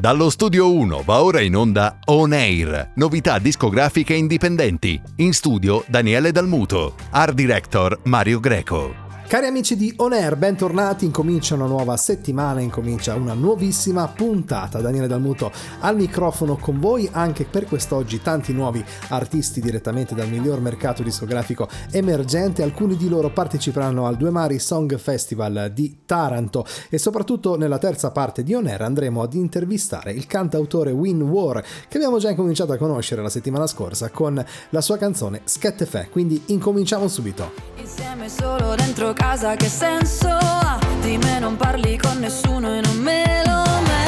Dallo studio 1 va ora in onda On Air, novità discografiche indipendenti. In studio Daniele Dalmuto, art director Mario Greco. Cari amici di On Air, bentornati, incomincia una nuova settimana, incomincia una nuovissima puntata. Daniele Dalmuto al microfono con voi, anche per quest'oggi tanti nuovi artisti direttamente dal miglior mercato discografico emergente, alcuni di loro parteciperanno al Due Mari Song Festival di Taranto e soprattutto nella terza parte di On Air andremo ad intervistare il cantautore Win War che abbiamo già incominciato a conoscere la settimana scorsa con la sua canzone Schettefè, quindi incominciamo subito. Insieme solo dentro casa che senso ha? Di me non parli con nessuno e non me lo Mettiamo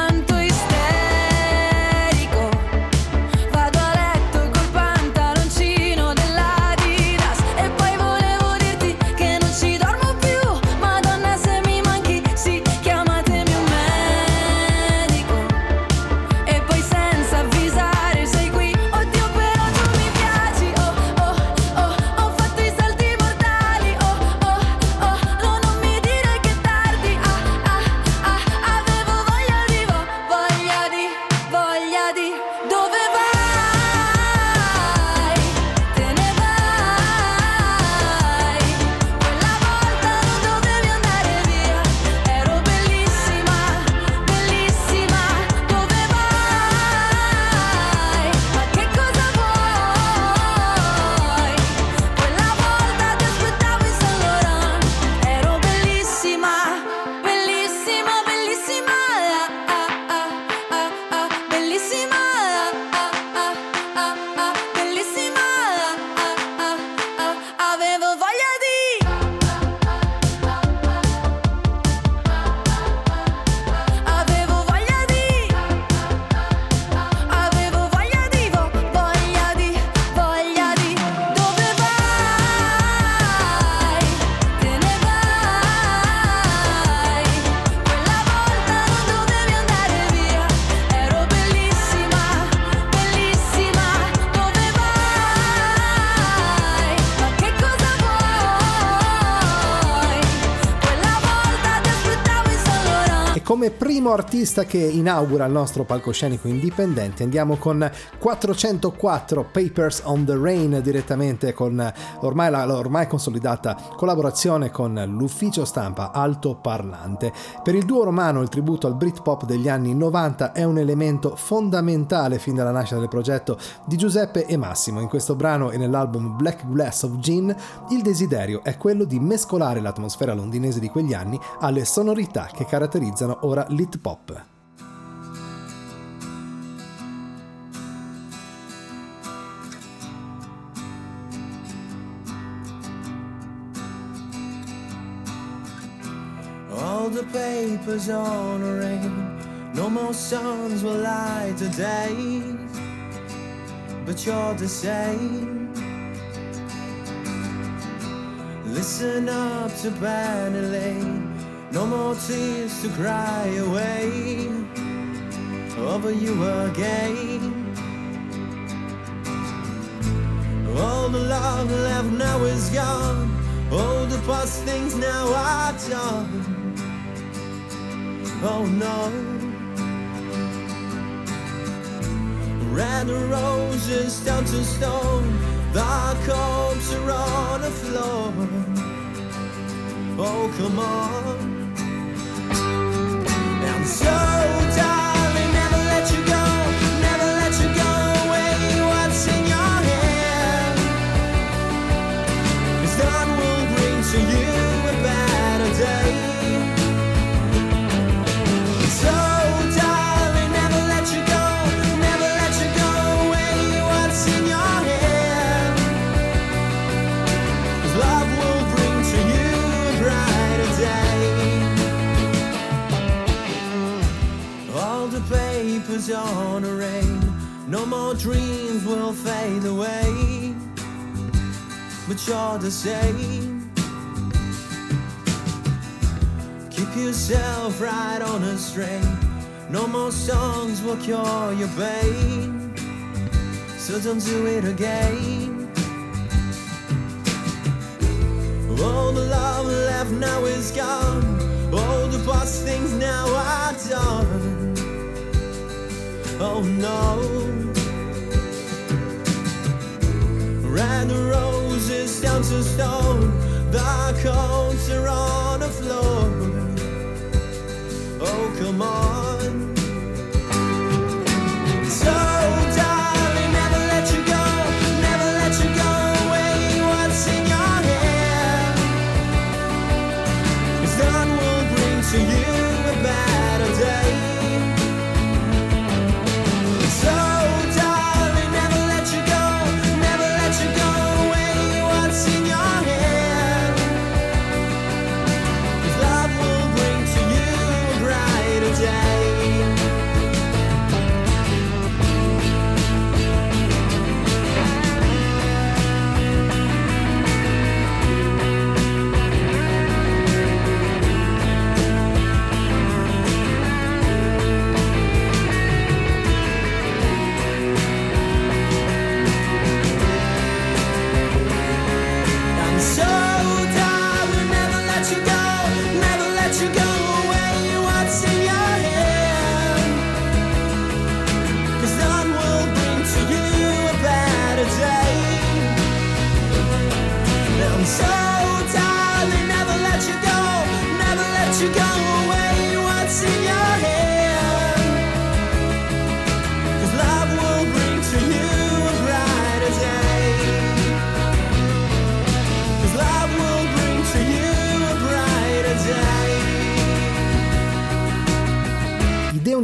primo artista che inaugura il nostro palcoscenico indipendente andiamo con 404 Papers on the Rain direttamente con ormai la ormai consolidata collaborazione con l'ufficio stampa altoparlante. Per il duo romano il tributo al Britpop degli anni 90 è un elemento fondamentale fin dalla nascita del progetto di Giuseppe e Massimo. In questo brano e nell'album Black Glass of Gin il desiderio è quello di mescolare l'atmosfera londinese di quegli anni alle sonorità che caratterizzano ora lit pop. All the papers on a ring. no more suns will light the days, but you're the same. Listen up to Banner Lane. No more tears to cry away over you again. All the love left now is gone. All the past things now are done. Oh no. Red roses down to stone. The corpse are on the floor. Oh come on. And so, darling, papers on rain, no more dreams will fade away. But you're the same. Keep yourself right on a string. No more songs will cure your pain. So don't do it again. All the love left now is gone. All the past things now are done. Oh no. Red roses down to stone. The coats are on the floor. Oh, come on.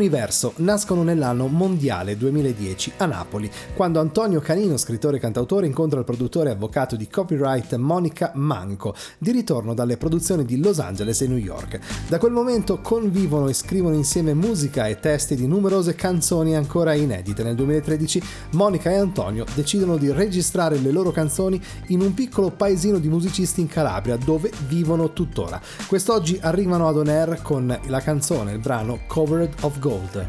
Universo nascono nell'anno mondiale 2010 a Napoli, quando Antonio Canino, scrittore e cantautore, incontra il produttore e avvocato di copyright Monica Manco, di ritorno dalle produzioni di Los Angeles e New York. Da quel momento convivono e scrivono insieme musica e testi di numerose canzoni ancora inedite. Nel 2013 Monica e Antonio decidono di registrare le loro canzoni in un piccolo paesino di musicisti in Calabria, dove vivono tuttora. Quest'oggi arrivano ad On Air con la canzone, il brano Covered of Gold. oldu.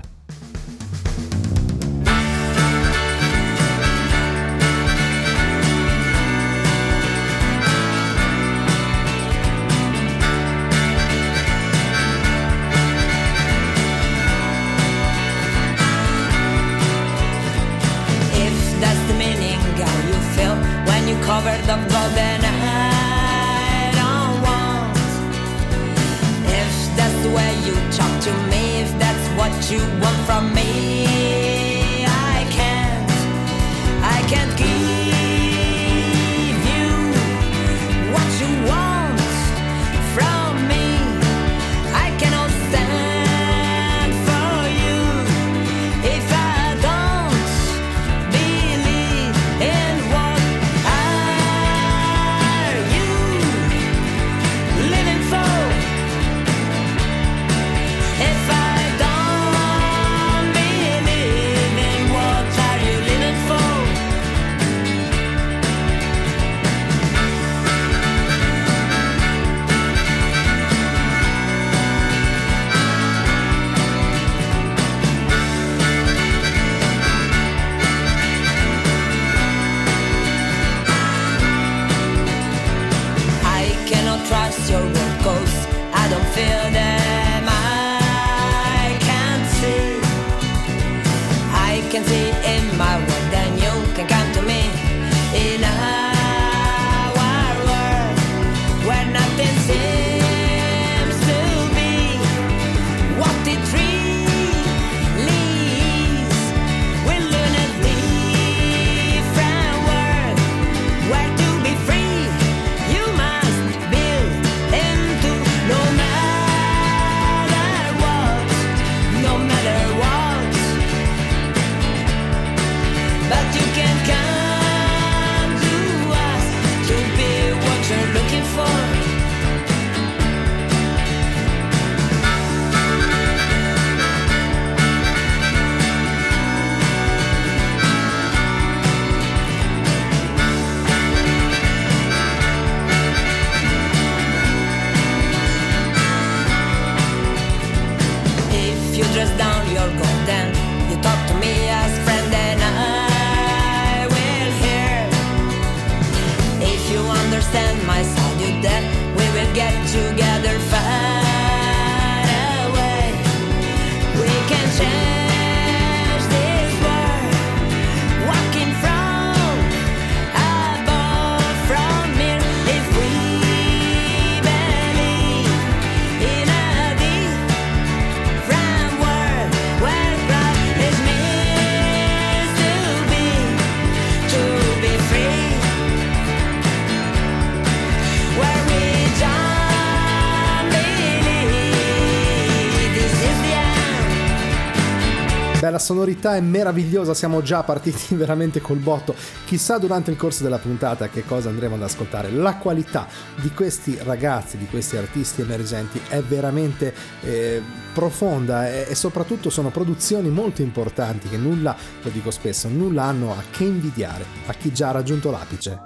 sonorità è meravigliosa, siamo già partiti veramente col botto. Chissà durante il corso della puntata che cosa andremo ad ascoltare. La qualità di questi ragazzi, di questi artisti emergenti è veramente eh, profonda e, e, soprattutto sono produzioni molto importanti che nulla, lo dico spesso, nulla hanno a che invidiare a chi già ha raggiunto l'apice.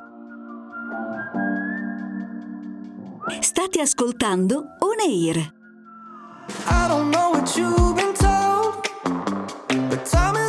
State ascoltando On Air. I don't know what you've been Tell me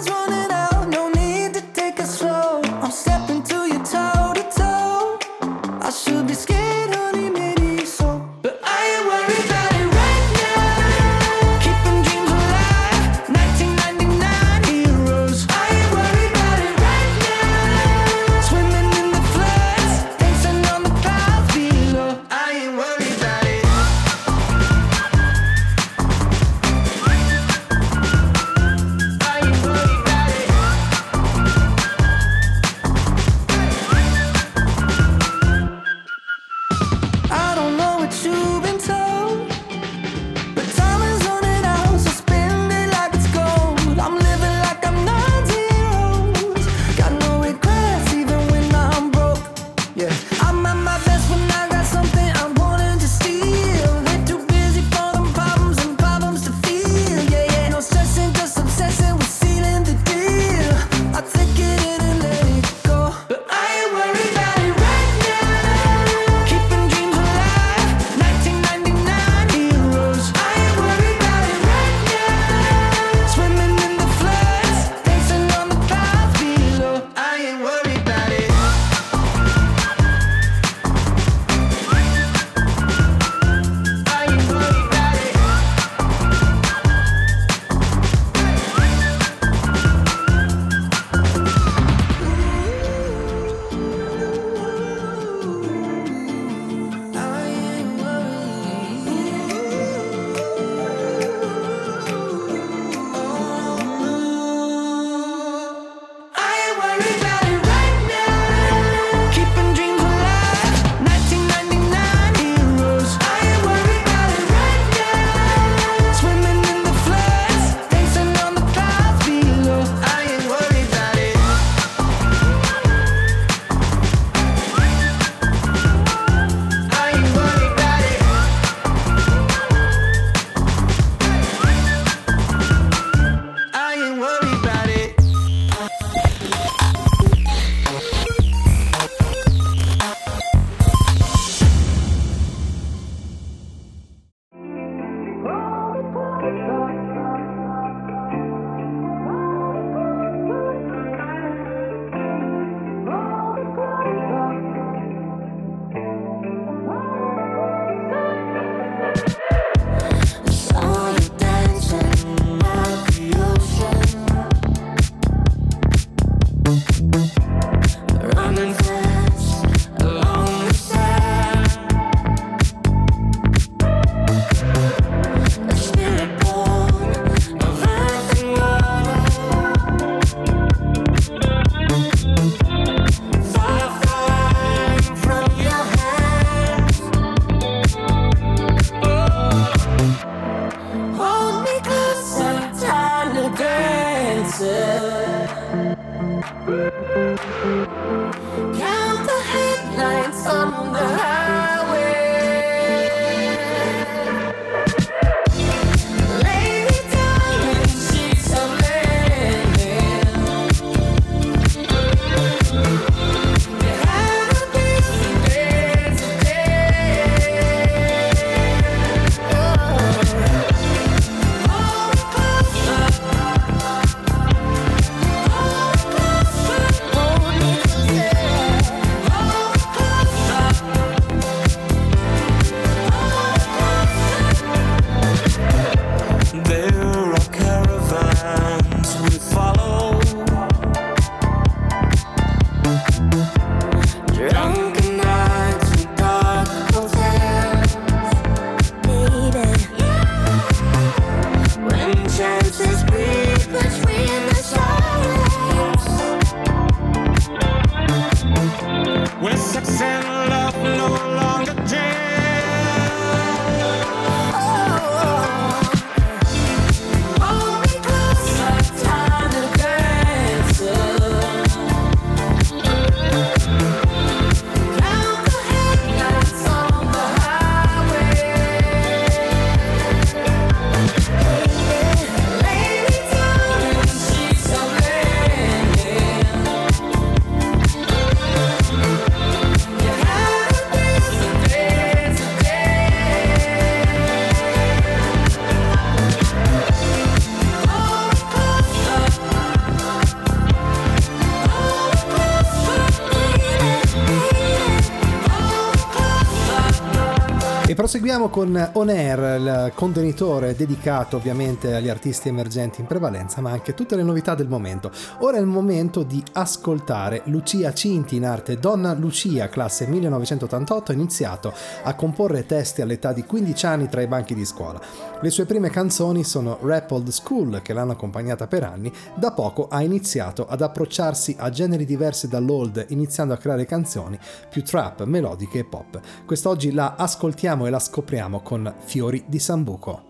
proseguiamo con On Air, il contenitore dedicato ovviamente agli artisti emergenti in prevalenza, ma anche tutte le novità del momento. Ora è il momento di ascoltare Lucia Cinti in arte Donna Lucia, classe 1988, ha iniziato a comporre testi all'età di 15 anni tra i banchi di scuola. Le sue prime canzoni sono Rap Old School, che l'hanno accompagnata per anni, da poco ha iniziato ad approcciarsi a generi diversi dall'old, iniziando a creare canzoni più trap, melodiche e pop. Quest'oggi la ascoltiamo e la scopriamo con Fiori di Sambuco.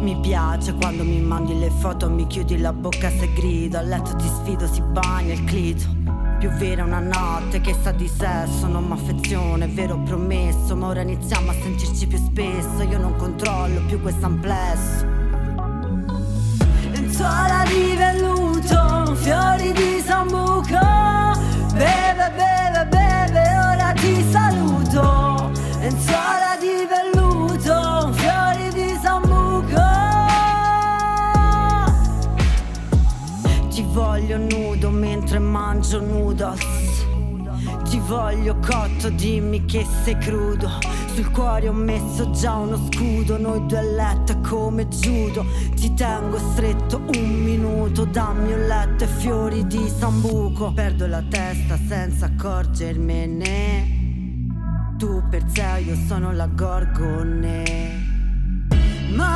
Mi piace quando mi mandi le foto, mi chiudi la bocca se grido, a letto ti sfido, si bagna il clito. Più vera una notte che sa di sesso, non m'affezione, vero promesso, ma ora iniziamo a sentirci più spesso, io non controllo più questo amplesso. Lenzuola di velluto, fiori di sambuco, mangio noodles. Ti voglio cotto, dimmi che sei crudo. Sul cuore ho messo già uno scudo. Noi due a letto come judo. Ti tengo stretto un minuto. Dammi un letto e fiori di sambuco. Perdo la testa senza accorgermene. Tu per sé, io sono la gorgone.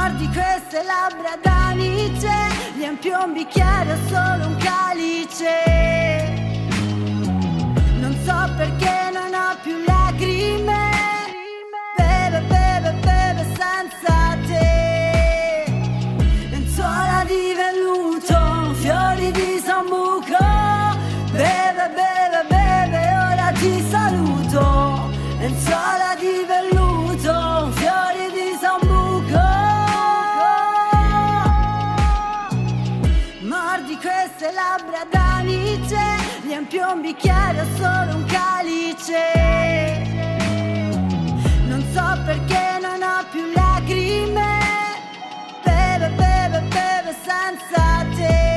Mordi queste labbra d'anice, riempi un bicchiere o solo un calice. Non so perché bicchiere o solo un calice. Non so perché non ho più lacrime. Beve, beve, beve senza te.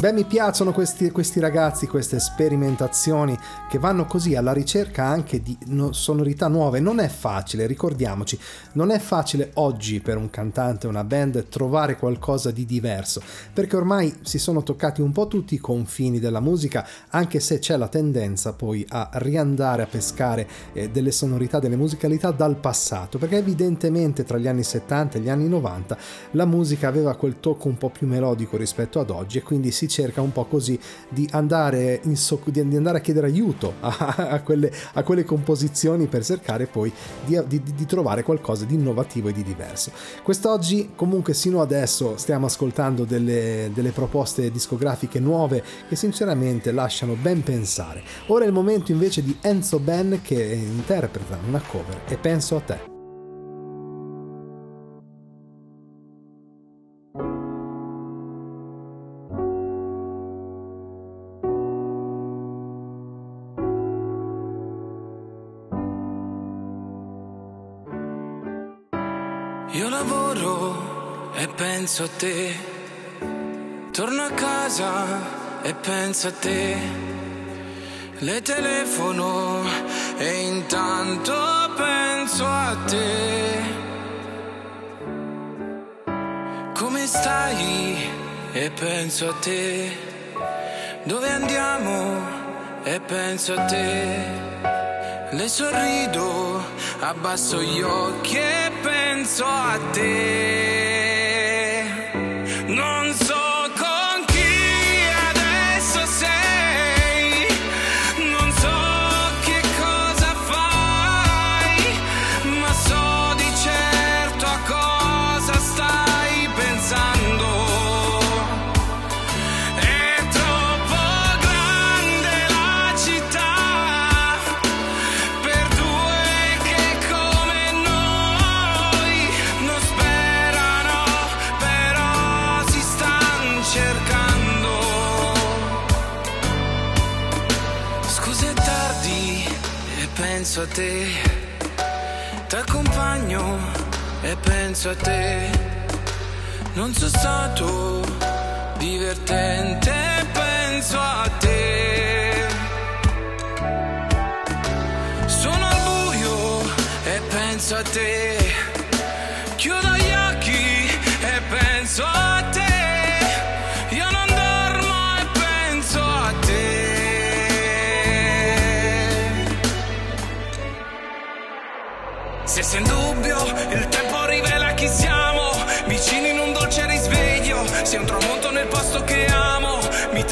Beh, mi piacciono questi, questi ragazzi, queste sperimentazioni che vanno così alla ricerca anche di no- sonorità nuove. Non è facile, ricordiamoci, non è facile oggi per un cantante una band trovare qualcosa di diverso, perché ormai si sono toccati un po' tutti i confini della musica, anche se c'è la tendenza poi a riandare a pescare eh, delle sonorità, delle musicalità dal passato, perché evidentemente tra gli anni 70 e gli anni 90 la musica aveva quel tocco un po' più melodico rispetto ad oggi e quindi si cerca un po' così di andare, so- di andare a chiedere aiuto a, a quelle, a quelle composizioni per cercare poi di, di- di trovare qualcosa di innovativo e di diverso. Quest'oggi comunque sino adesso stiamo ascoltando delle, delle proposte discografiche nuove che sinceramente lasciano ben pensare. Ora è il momento invece di Enzo Ben che interpreta una cover e penso a te. Penso a te, torno a casa e penso a te, le telefono e intanto penso a te. Come stai? E penso a te. Dove andiamo? E penso a te. Le sorrido, abbasso gli occhi e penso a te. Penso a te, ti accompagno e penso a te. Non sono stato divertente, penso a te. Sono al buio e penso a te. Chiudo gli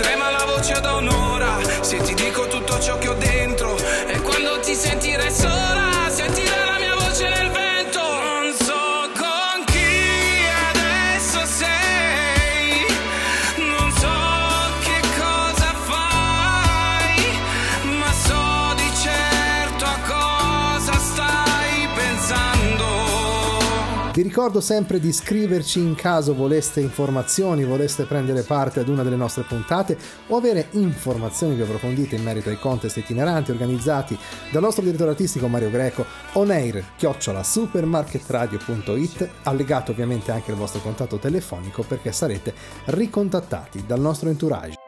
trema la voce da un'ora. Se ti dico tutto ciò che ho dentro. E quando ti sentirai sola, Vi ricordo sempre di scriverci in caso voleste informazioni, voleste prendere parte ad una delle nostre puntate o avere informazioni più approfondite in merito ai contest itineranti organizzati dal nostro direttore artistico Mario Greco, onair chiocciola supermarketradio.it, allegato ovviamente anche il vostro contatto telefonico perché sarete ricontattati dal nostro entourage.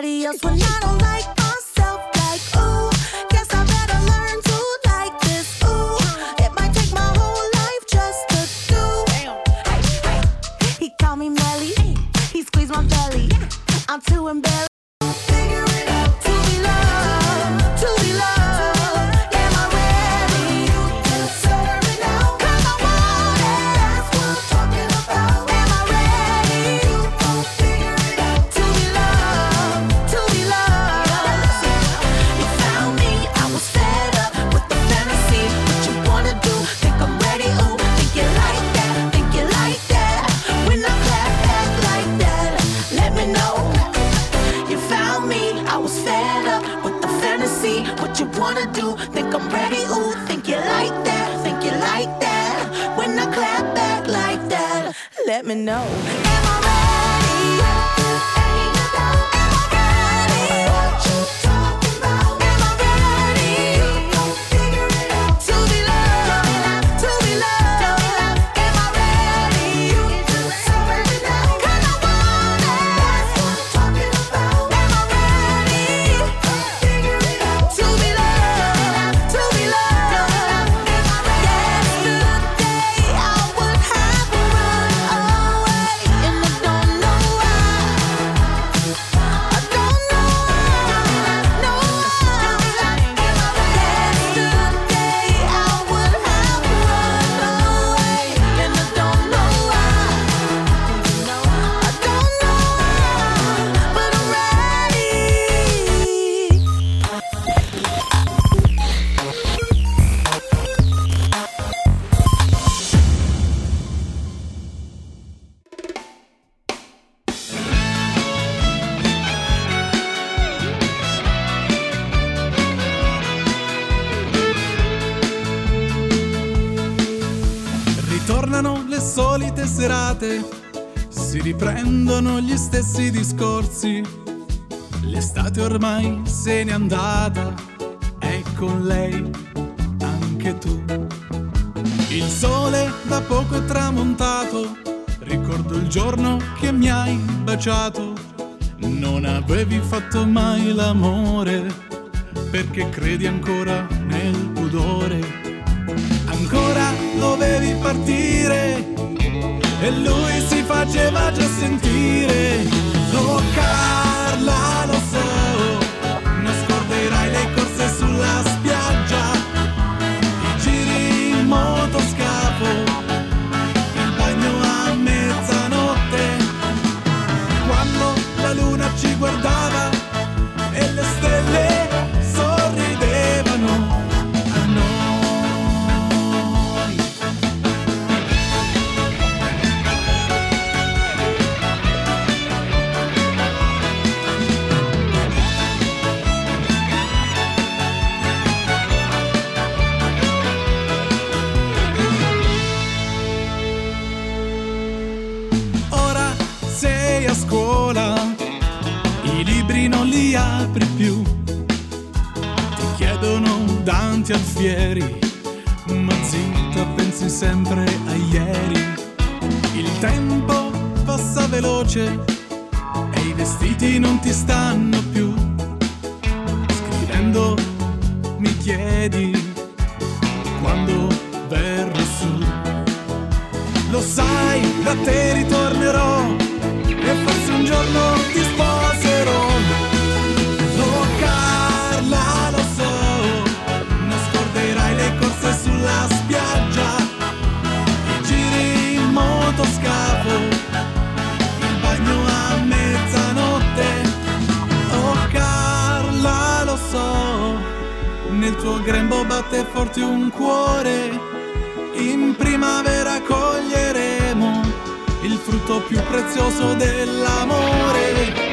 somebody else when I don't like Ritornano le solite serate, si riprendono gli stessi discorsi. L'estate ormai se n'è andata, e con lei anche tu. Il sole da poco è tramontato, ricordo il giorno che mi hai baciato. Non avevi fatto mai l'amore perché credi ancora nel pudore. Partire e lui si faceva già sentire. Oh Carla, apri più. Ti chiedono Dante Alfieri, ma zitta pensi sempre a ieri. Il tempo passa veloce e i vestiti non ti stanno più. Scrivendo mi chiedi quando verrò su. Lo sai, da te ritornerò e forse un giorno ti nel tuo grembo batte forte un cuore. In primavera coglieremo il frutto più prezioso dell'amore.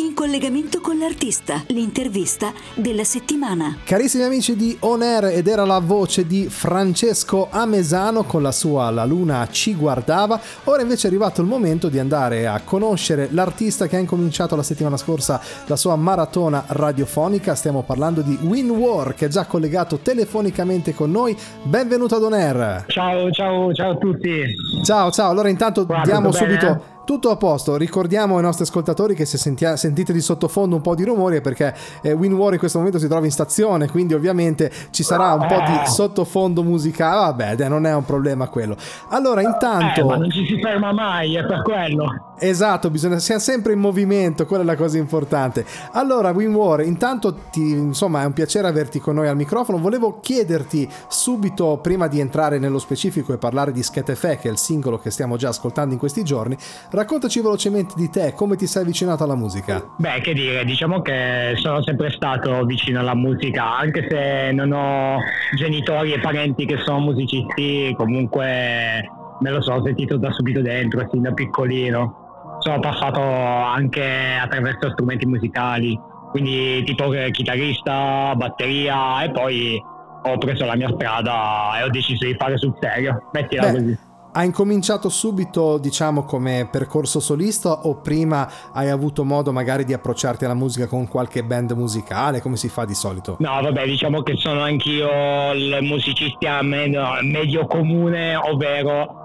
In collegamento con l'artista, l'intervista della settimana. Carissimi amici di On Air ed era la voce di Francesco Amesano con la sua La luna ci guardava. Ora invece è arrivato il momento di andare a conoscere l'artista che ha incominciato la settimana scorsa la sua maratona radiofonica. Stiamo parlando di Win War che è già collegato telefonicamente con noi. Benvenuto ad On Air. Ciao, ciao, ciao a tutti. Ciao, ciao. Allora intanto Guarda, diamo tutto bene? Tutto a posto, ricordiamo ai nostri ascoltatori che se sentia- sentite di sottofondo un po' di rumori è perché eh, Win War in questo momento si trova in stazione, quindi ovviamente ci sarà un po' Eh. di sottofondo musicale, vabbè dai, non è un problema quello. Allora Eh, intanto... ma non ci si ferma mai, è per quello. Esatto, bisogna sia sempre in movimento, quella è la cosa importante. Allora, Win War, intanto ti, insomma, è un piacere averti con noi al microfono. Volevo chiederti subito, prima di entrare nello specifico e parlare di Schetefe, che è il singolo che stiamo già ascoltando in questi giorni, raccontaci velocemente di te, come ti sei avvicinato alla musica. Beh, che dire, diciamo che sono sempre stato vicino alla musica, anche se non ho genitori e parenti che sono musicisti, comunque me lo sono sentito da subito dentro, sin da piccolino. Sono passato anche attraverso strumenti musicali, quindi tipo chitarrista, batteria e poi ho preso la mia strada e ho deciso di fare sul serio. Mettila Beh, così. Hai incominciato subito, diciamo, come percorso solista o prima hai avuto modo magari di approcciarti alla musica con qualche band musicale, come si fa di solito? No, vabbè, diciamo che sono anch'io il musicista medio, medio comune, ovvero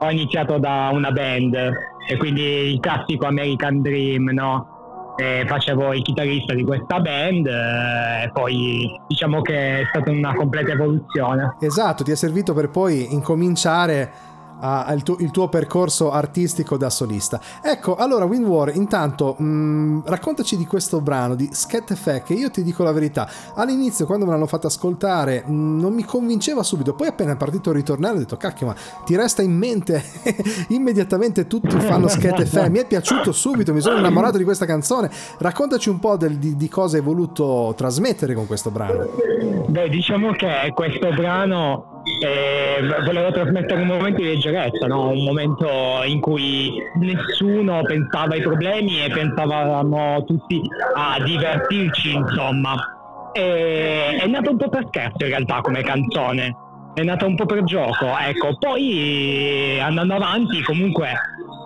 ho iniziato da una band e quindi il classico American Dream, no? E facevo il chitarrista di questa band eh, e poi diciamo che è stata una completa evoluzione. Esatto, ti è servito per poi incominciare a- al tuo- il tuo percorso artistico da solista. Ecco, allora Wind War, intanto mh, raccontaci di questo brano di Scat Effect che io ti dico la verità, all'inizio quando me l'hanno fatto ascoltare mh, non mi convinceva subito, poi appena è partito il ritornello ho detto cacchio ma ti resta in mente immediatamente tutti fanno Scat Effect, mi è piaciuto subito, mi sono innamorato di questa canzone, raccontaci un po' del- di, di cosa hai voluto trasmettere con questo brano. Beh, diciamo che questo brano eh, volevo trasmettere un momento di leggerezza, no? un momento in cui nessuno pensava ai problemi e pensavamo tutti a divertirci, insomma. E, è nato un po' per scherzo in realtà come canzone, è nata un po' per gioco, ecco. Poi andando avanti comunque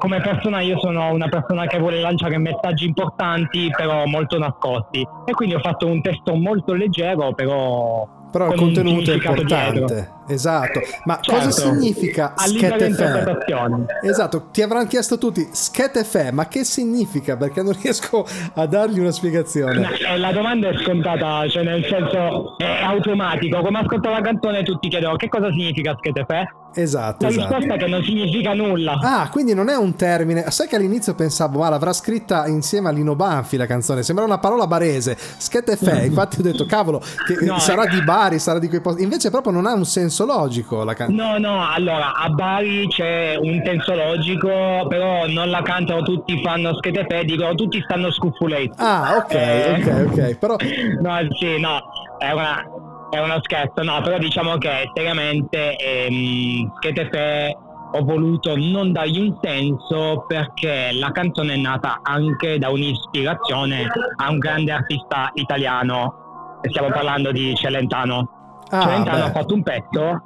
come persona io sono una persona che vuole lanciare messaggi importanti però molto nascosti e quindi ho fatto un testo molto leggero però Però il contenuto è importante. dietro. Esatto, ma Certo. cosa significa interpretazione. Esatto, ti avranno chiesto tutti schetefe, ma che significa? Perché non riesco a dargli una spiegazione. Eh, La domanda è scontata, cioè nel senso è automatico. Come ascolto la canzone tutti chiedono che cosa significa schetefe? Esatto, La esatto. risposta è che non significa nulla. Ah, quindi non è un termine. Sai che all'inizio pensavo, ma l'avrà scritta insieme a Lino Banfi la canzone. Sembra una parola barese. Schetefe. Infatti ho detto, cavolo, che No, sarà eh. di Bari, sarà di quei posti. Invece proprio non ha un senso logico la canzone. No, no, allora a Bari c'è un tenso logico, però non la cantano tutti fanno schetefe, dicono tutti stanno scuffuletti. Ah, ok, Eh. ok, ok. Però No, sì, no, è, una, è uno scherzo, no, però diciamo che seriamente ehm, Schetefe ho voluto non dargli un senso perché la canzone è nata anche da un'ispirazione a un grande artista italiano, stiamo parlando di Celentano. Ah, Celentano beh. ha fatto un pezzo,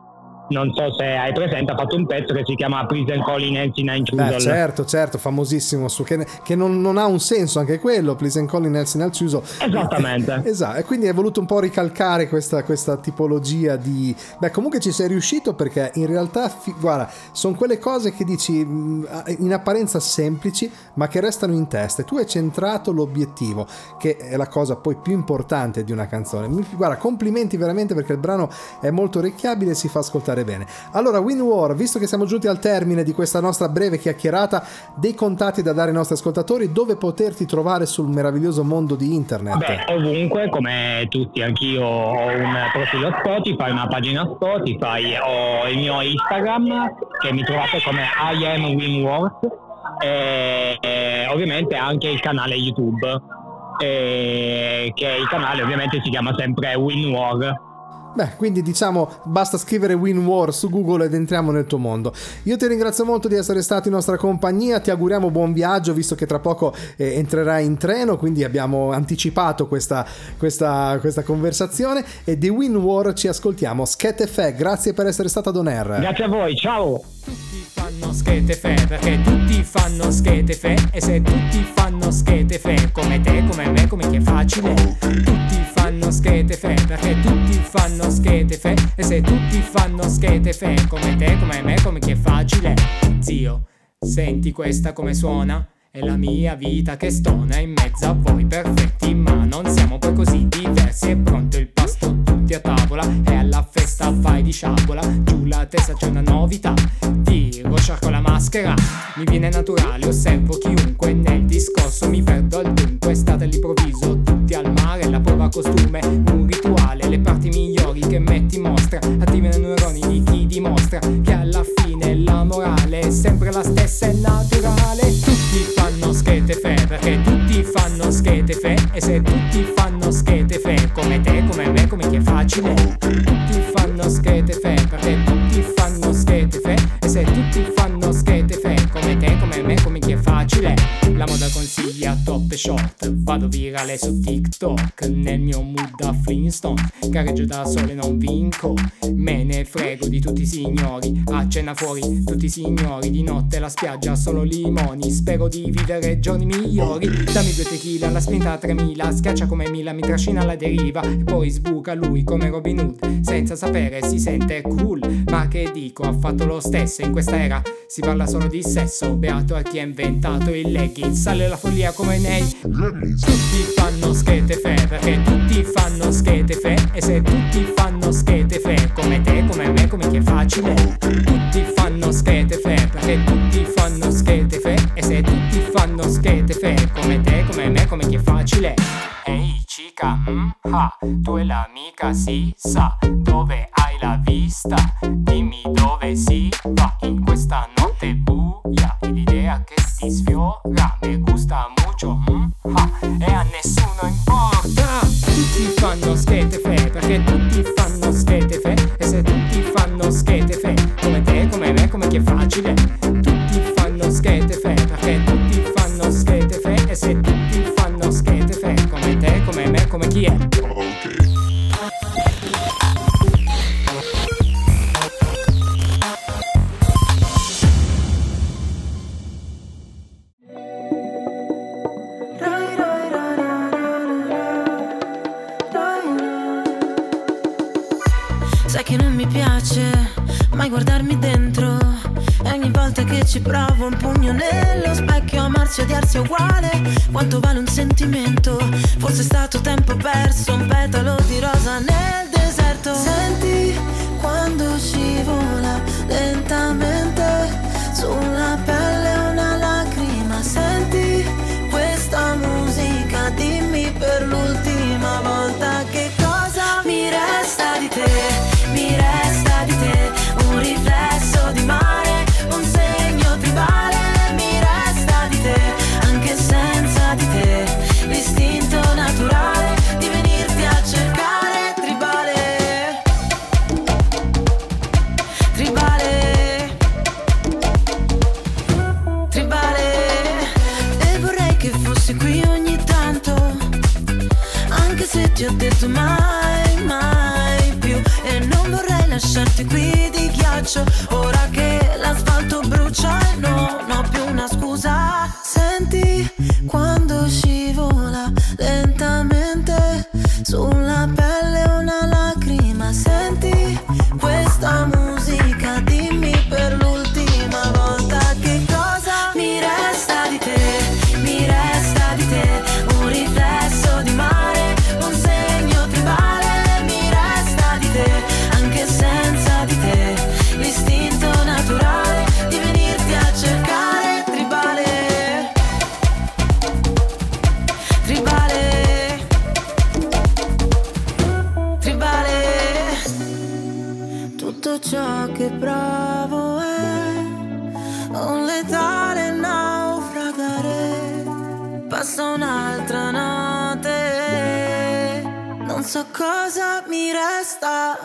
non so se hai presente, ha fatto un pezzo che si chiama Prison Calling Nancy Nine Beh, Choosel. certo, certo, famosissimo, su, che, che non, non ha un senso anche quello, Calling Nelson al chiuso. Esattamente. esatto, e quindi hai voluto un po' ricalcare questa, questa tipologia di... Beh, comunque ci sei riuscito perché in realtà, fi- guarda, sono quelle cose che dici mh, in apparenza semplici, ma che restano in testa. E tu hai centrato l'obiettivo, che è la cosa poi più importante di una canzone. Guarda, complimenti veramente perché il brano è molto orecchiabile e si fa ascoltare bene. Allora, Win War, visto che siamo giunti al termine di questa nostra breve chiacchierata, dei contatti da dare ai nostri ascoltatori, dove poterti trovare sul meraviglioso mondo di internet? Beh, ovunque, come tutti, anch'io ho un profilo Spotify, una pagina Spotify, ho il mio Instagram che mi trovate come I am Winworth e, e ovviamente anche il canale YouTube e che il canale ovviamente si chiama sempre Winwar. Beh, quindi diciamo basta scrivere Win War su Google ed entriamo nel tuo mondo. Io ti ringrazio molto di essere stato in nostra compagnia, ti auguriamo buon viaggio visto che tra poco eh, entrerai in treno, quindi abbiamo anticipato questa, questa, questa conversazione e di Win War ci ascoltiamo. Schetefe, grazie per essere stata ad Air. Grazie a voi, ciao! Fanno schetefe perché tutti fanno schetefe e se tutti fanno schetefe come te, come me, come chi è facile tutti fanno schetefe perché tutti fanno schetefe e se tutti fanno schetefe come te, come me, come chi è facile zio, senti questa come suona? È la mia vita che stona in mezzo a voi perfetti ma non siamo poi così diversi è pronto il pasto tutti a tavola e alla festa fai di sciabola giù la testa c'è una novità sciarco la maschera. Mi viene naturale osservo chiunque nel discorso mi perdo gareggio da sole non vinco. Me ne frego di tutti i signori a cena fuori tutti i signori. Di notte la spiaggia solo limoni. Spero di vivere giorni migliori. Dammi due tequila la spinta a 3000 schiaccia come Mila mi trascina alla deriva. E poi sbuca lui come Robin Hood senza sapere si sente cool. Ma che dico ha fatto lo stesso in questa era. Si parla solo di sesso beato a chi ha inventato il legging. Sale la follia come nei tutti fanno schetefe perché tutti fanno schetefe e se tutti fanno schetefe come te come me come chi è facile? Tutti fanno schetefe perché tutti fanno schetefe e se tutti fanno schetefe come te come me come chi è facile? Ehi chica, mm, tu e l'amica si sa dove hai la vista. Dimmi dove si va in questa notte buia E l'idea che ti sfiora se ti ho detto mai, mai più. E non vorrei lasciarti qui di ghiaccio. Ora che l'asfalto brucia e non ho più una scusa. Senti quando scivola mi resta.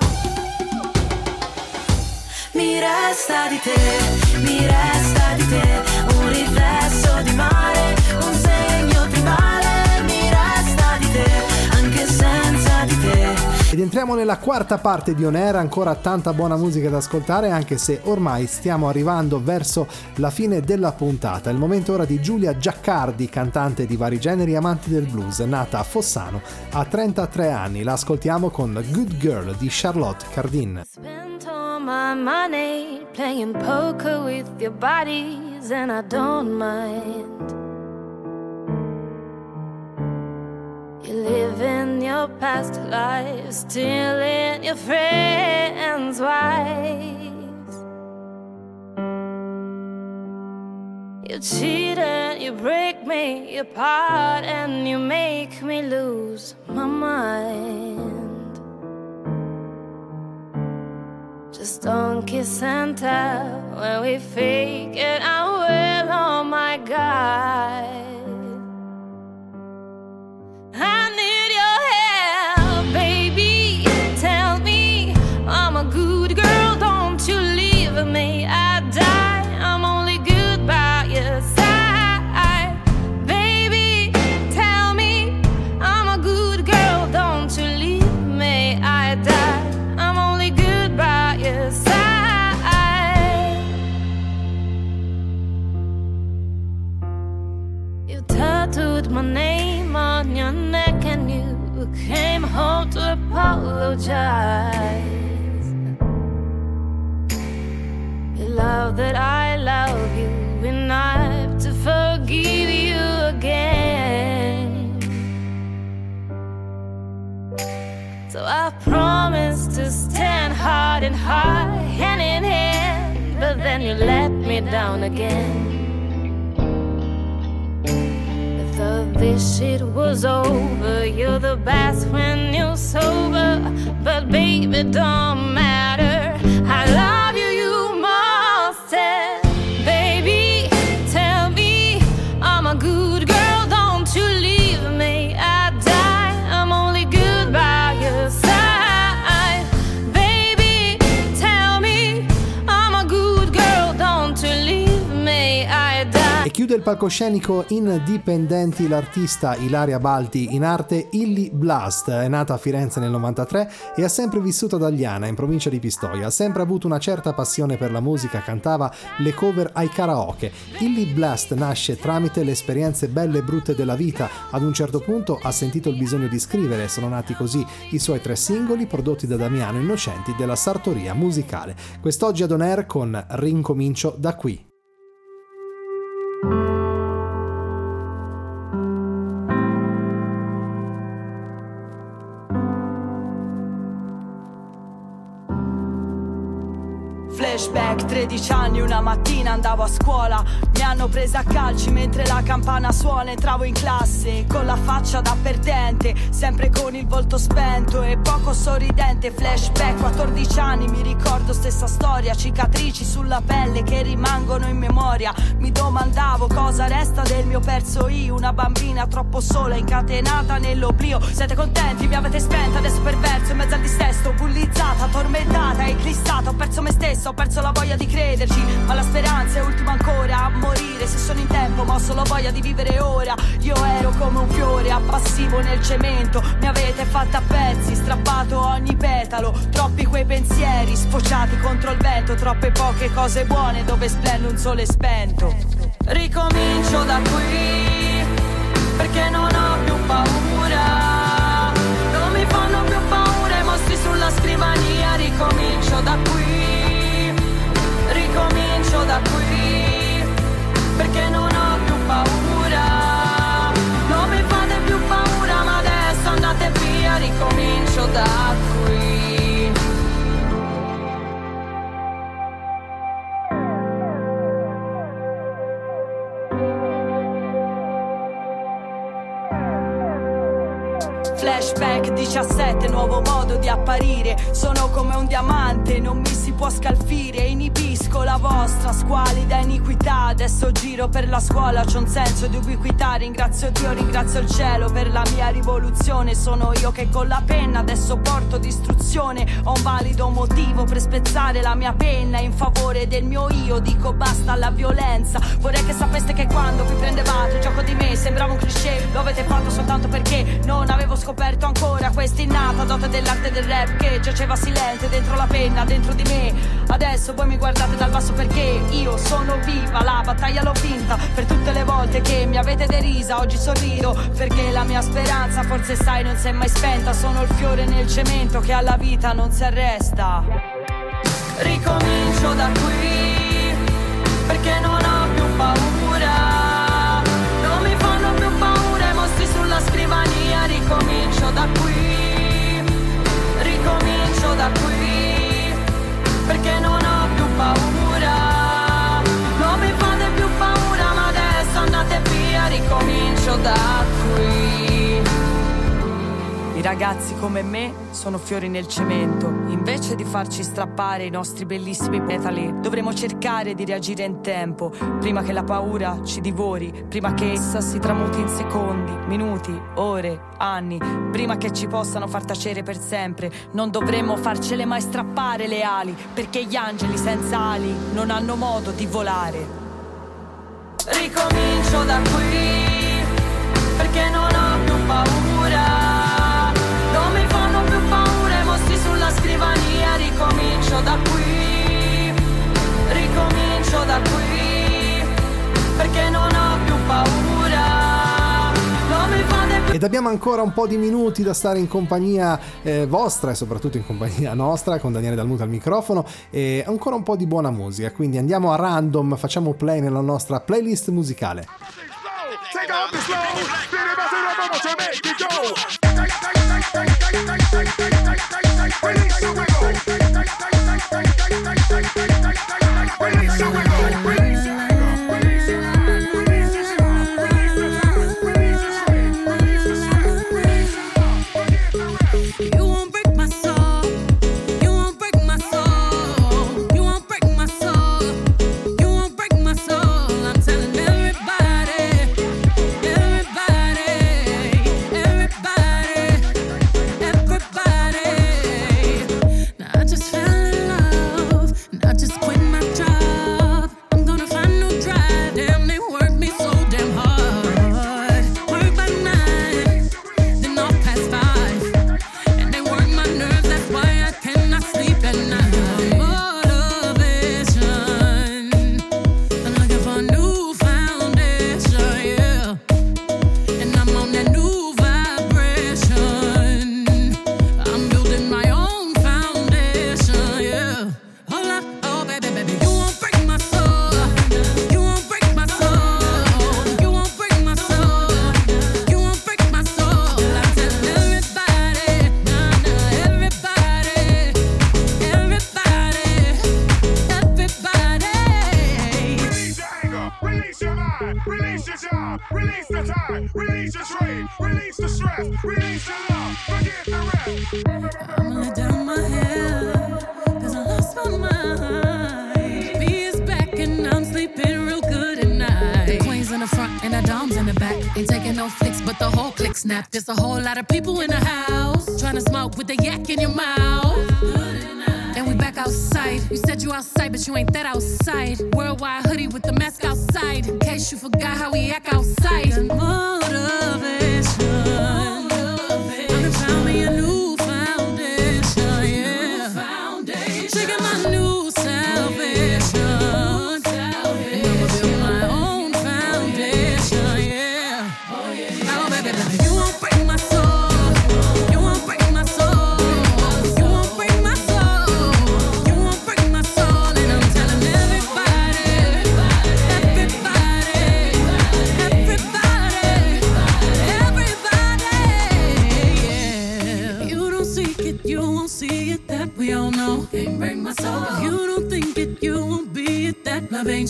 Mi resta di te, mi resta di te, un riflesso di mare, un segno tribale. Mi resta di te, anche senza di te. Ed entriamo nella quarta parte di On Air, ancora tanta buona musica da ascoltare anche se ormai stiamo arrivando verso la fine della puntata. È il momento ora di Giulia Giaccardi, cantante di vari generi, amanti del blues, nata a Fossano a 33 anni. La ascoltiamo con Good Girl di Charlotte Cardin. My money playing poker with your bodies, and I don't mind. You're living your past life, stealing your friends' wives. You cheat and you break me apart, and you make me lose my mind. Just don't kiss and tell when we fake it. I will, oh my God. Apologize. Love that I love you enough to forgive you again. So I promise to stand hard and high, hand in hand, but then you let me down again. I it was over. You're the best when you're sober, but baby, don't matter. I love il palcoscenico Indipendenti l'artista Ilaria Balti in arte Illy Blast. È nata a Firenze nel 93 e ha sempre vissuto ad Agliana, in provincia di Pistoia. Ha sempre avuto una certa passione per la musica, cantava le cover ai karaoke. Illy Blast nasce tramite le esperienze belle e brutte della vita. Ad un certo punto ha sentito il bisogno di scrivere. Sono nati così i suoi tre singoli prodotti da Damiano Innocenti della Sartoria Musicale. Quest'oggi ad On Air con Rincomincio da qui. Flashback, 13 anni, una mattina andavo a scuola. Mi hanno presa a calci mentre la campana suona Entravo in classe con la faccia da perdente Sempre con il volto spento e poco sorridente. Flashback, 14 anni, mi ricordo stessa storia Cicatrici sulla pelle che rimangono in memoria. Mi domandavo cosa resta del mio perso io Una bambina troppo sola, incatenata nell'oblio. Siete contenti? Mi avete spenta, adesso perverso in mezzo al dissesto Bullizzata, tormentata, eclissata Ho perso me stesso, ho perso la voglia di crederci Ma la speranza è ultima ancora a morire. Se sono in tempo ma ho solo voglia di vivere ora. Io ero come un fiore appassivo nel cemento. Mi avete fatta a pezzi, strappato ogni petalo. Troppi quei pensieri sfociati contro il vento. Troppe poche cose buone dove splende un sole spento. Ricomincio da qui Perché non ho più paura. Non mi fanno più paura i mostri sulla scrivania. Ricomincio da qui da Flashback 17, nuovo modo di apparire. Sono come un diamante, non mi si può scalfire. Inibisco la vostra squalida iniquità. Adesso giro per la scuola, c'è un senso di ubiquità. Ringrazio Dio, ringrazio il cielo per la mia rivoluzione. Sono io che con la penna adesso porto distruzione. Ho un valido motivo per spezzare la mia penna In favore del mio io, dico basta alla violenza. Vorrei che sapeste che quando vi prendevate il gioco di me Sembrava un cliché, lo avete fatto soltanto perché Non avevo scoperto ancora questa innata dote dell'arte del rap Che giaceva silente dentro la penna, dentro di me. Adesso voi mi guardate dal basso perché io sono viva La battaglia l'ho vinta per tutte le volte che mi avete derisa. Oggi sorrido perché la mia speranza forse sai non si è mai spenta. Sono il fiore nel cemento che alla vita non si arresta. Ricomincio da qui perché non ho Ricomincio da qui. Ricomincio da qui. Perché non ho più paura. Non mi fate più paura ma adesso andate via. Ricomincio da qui i ragazzi come me sono fiori nel cemento. Invece di farci strappare i nostri bellissimi petali, dovremo cercare di reagire in tempo, prima che la paura ci divori, prima che essa si tramuti in secondi, minuti, ore, anni, prima che ci possano far tacere per sempre. Non dovremmo farcele mai strappare le ali, perché gli angeli senza ali non hanno modo di volare. Ricomincio da qui, perché non ho più paura. Da qui Ricomincio da qui Perché non ho più paura più Ed abbiamo ancora un po' di minuti da stare in compagnia eh, vostra e soprattutto in compagnia nostra con Daniele Dalmuto al microfono e ancora un po' di buona musica. Quindi andiamo a random, facciamo play nella nostra playlist musicale. Take rest. Release your love, forget the rest. I'ma let down my hair, cause I lost my mind. B is back and I'm sleeping real good at night. The queens in the front and the doms in the back. Ain't taking no flicks, but the whole click snap. There's a whole lot of people in the house trying to smoke with the yak in your mouth. And we back outside. You said you outside, but you ain't that outside. Worldwide hoodie with the mask outside. In case you forgot how we act outside.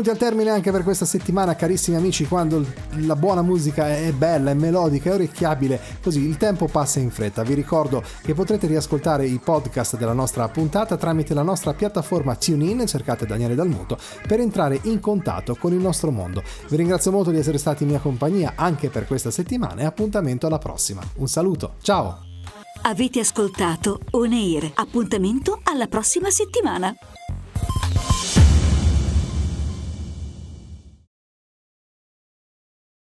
Giunti al termine anche per questa settimana, carissimi amici, quando la buona musica è bella, è melodica, è orecchiabile, così il tempo passa in fretta. Vi ricordo che potrete riascoltare i podcast della nostra puntata tramite la nostra piattaforma TuneIn, cercate Daniele Dalmuto, per entrare in contatto con il nostro mondo. Vi ringrazio molto di essere stati in mia compagnia anche per questa settimana e appuntamento alla prossima. Un saluto, ciao! Avete ascoltato On Air. Appuntamento alla prossima settimana.